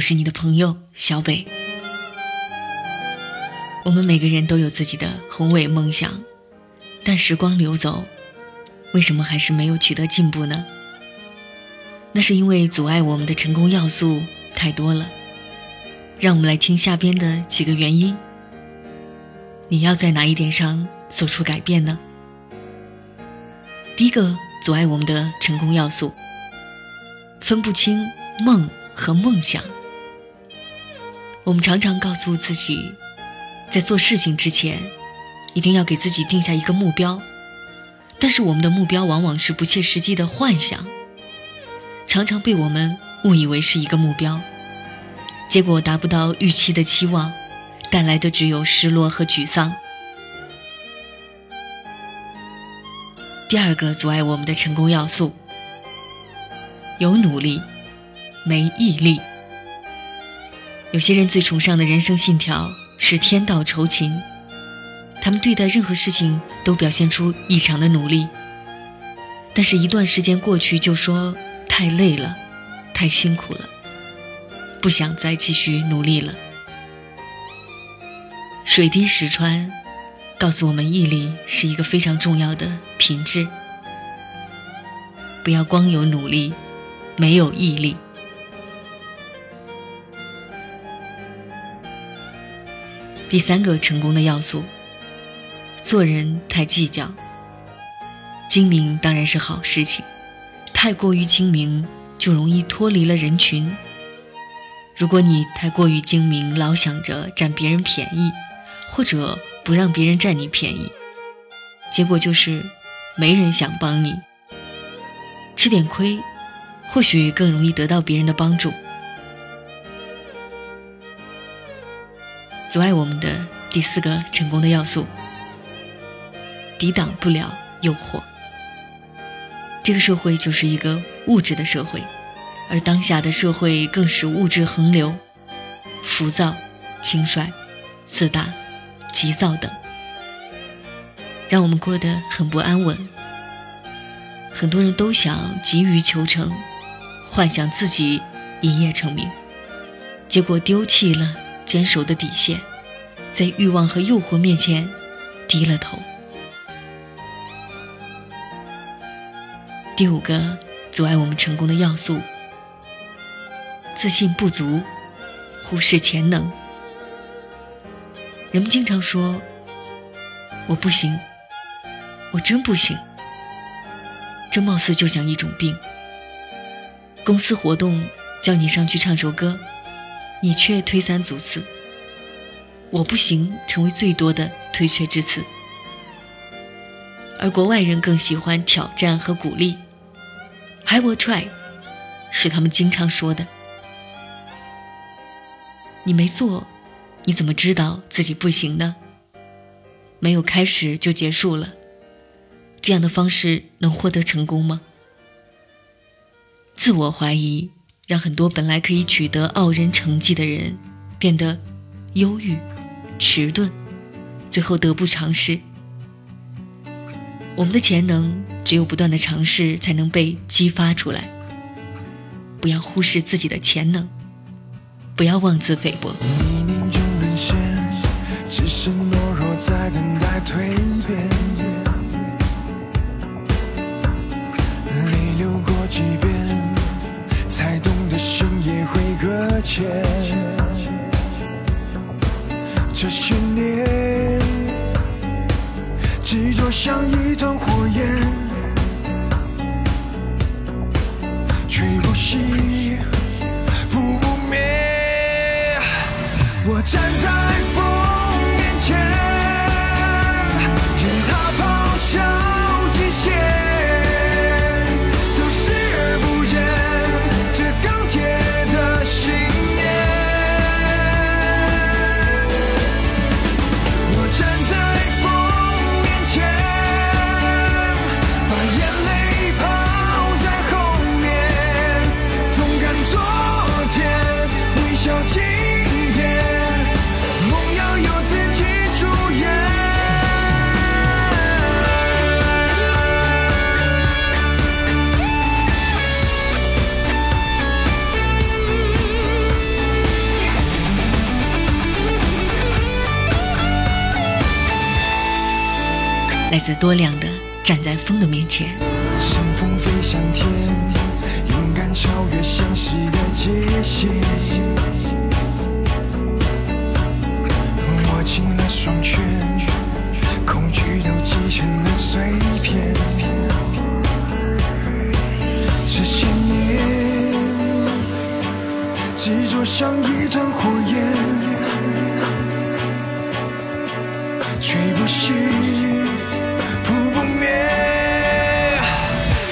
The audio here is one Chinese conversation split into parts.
我是你的朋友小北。我们每个人都有自己的宏伟梦想，但时光流走，为什么还是没有取得进步呢？那是因为阻碍我们的成功要素太多了。让我们来听下边的几个原因。你要在哪一点上做出改变呢？第一个阻碍我们的成功要素，分不清梦和梦想。我们常常告诉自己，在做事情之前，一定要给自己定下一个目标，但是我们的目标往往是不切实际的幻想，常常被我们误以为是一个目标，结果达不到预期的期望，带来的只有失落和沮丧。第二个阻碍我们的成功要素，有努力，没毅力。有些人最崇尚的人生信条是天道酬勤，他们对待任何事情都表现出异常的努力，但是，一段时间过去就说太累了，太辛苦了，不想再继续努力了。水滴石穿，告诉我们毅力是一个非常重要的品质，不要光有努力，没有毅力。第三个成功的要素，做人太计较。精明当然是好事情，太过于精明就容易脱离了人群。如果你太过于精明，老想着占别人便宜，或者不让别人占你便宜，结果就是没人想帮你。吃点亏，或许更容易得到别人的帮助。阻碍我们的第四个成功的要素，抵挡不了诱惑。这个社会就是一个物质的社会，而当下的社会更是物质横流，浮躁、轻率、自大、急躁等，让我们过得很不安稳。很多人都想急于求成，幻想自己一夜成名，结果丢弃了。坚守的底线，在欲望和诱惑面前低了头。第五个阻碍我们成功的要素：自信不足，忽视潜能。人们经常说：“我不行，我真不行。”这貌似就像一种病。公司活动叫你上去唱首歌。你却推三阻四，我不行，成为最多的推却之词。而国外人更喜欢挑战和鼓励，“I will try”，是他们经常说的。你没做，你怎么知道自己不行呢？没有开始就结束了，这样的方式能获得成功吗？自我怀疑。让很多本来可以取得傲人成绩的人变得忧郁、迟钝，最后得不偿失。我们的潜能只有不断的尝试才能被激发出来。不要忽视自己的潜能，不要妄自菲薄。这些年，执着像一团火焰，吹不熄，不灭。我站在。来自多亮的《站在风的面前》。乘风飞向天，勇敢超越现实的界限。握紧了双拳，恐惧都击成了碎片。这些年，执着像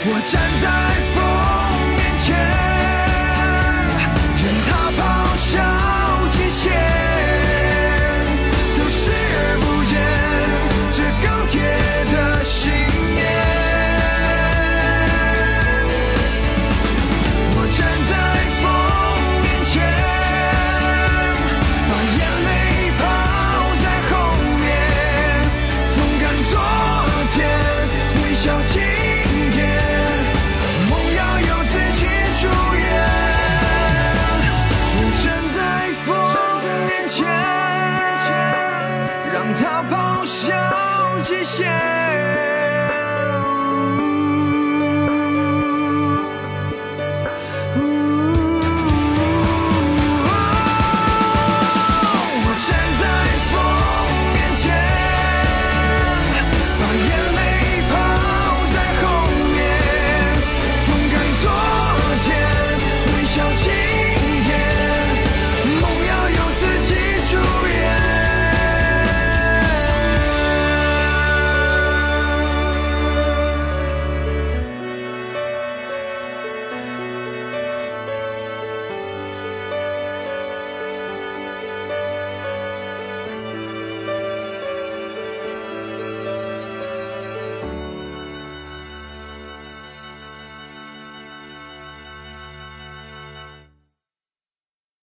我站在咆哮极限。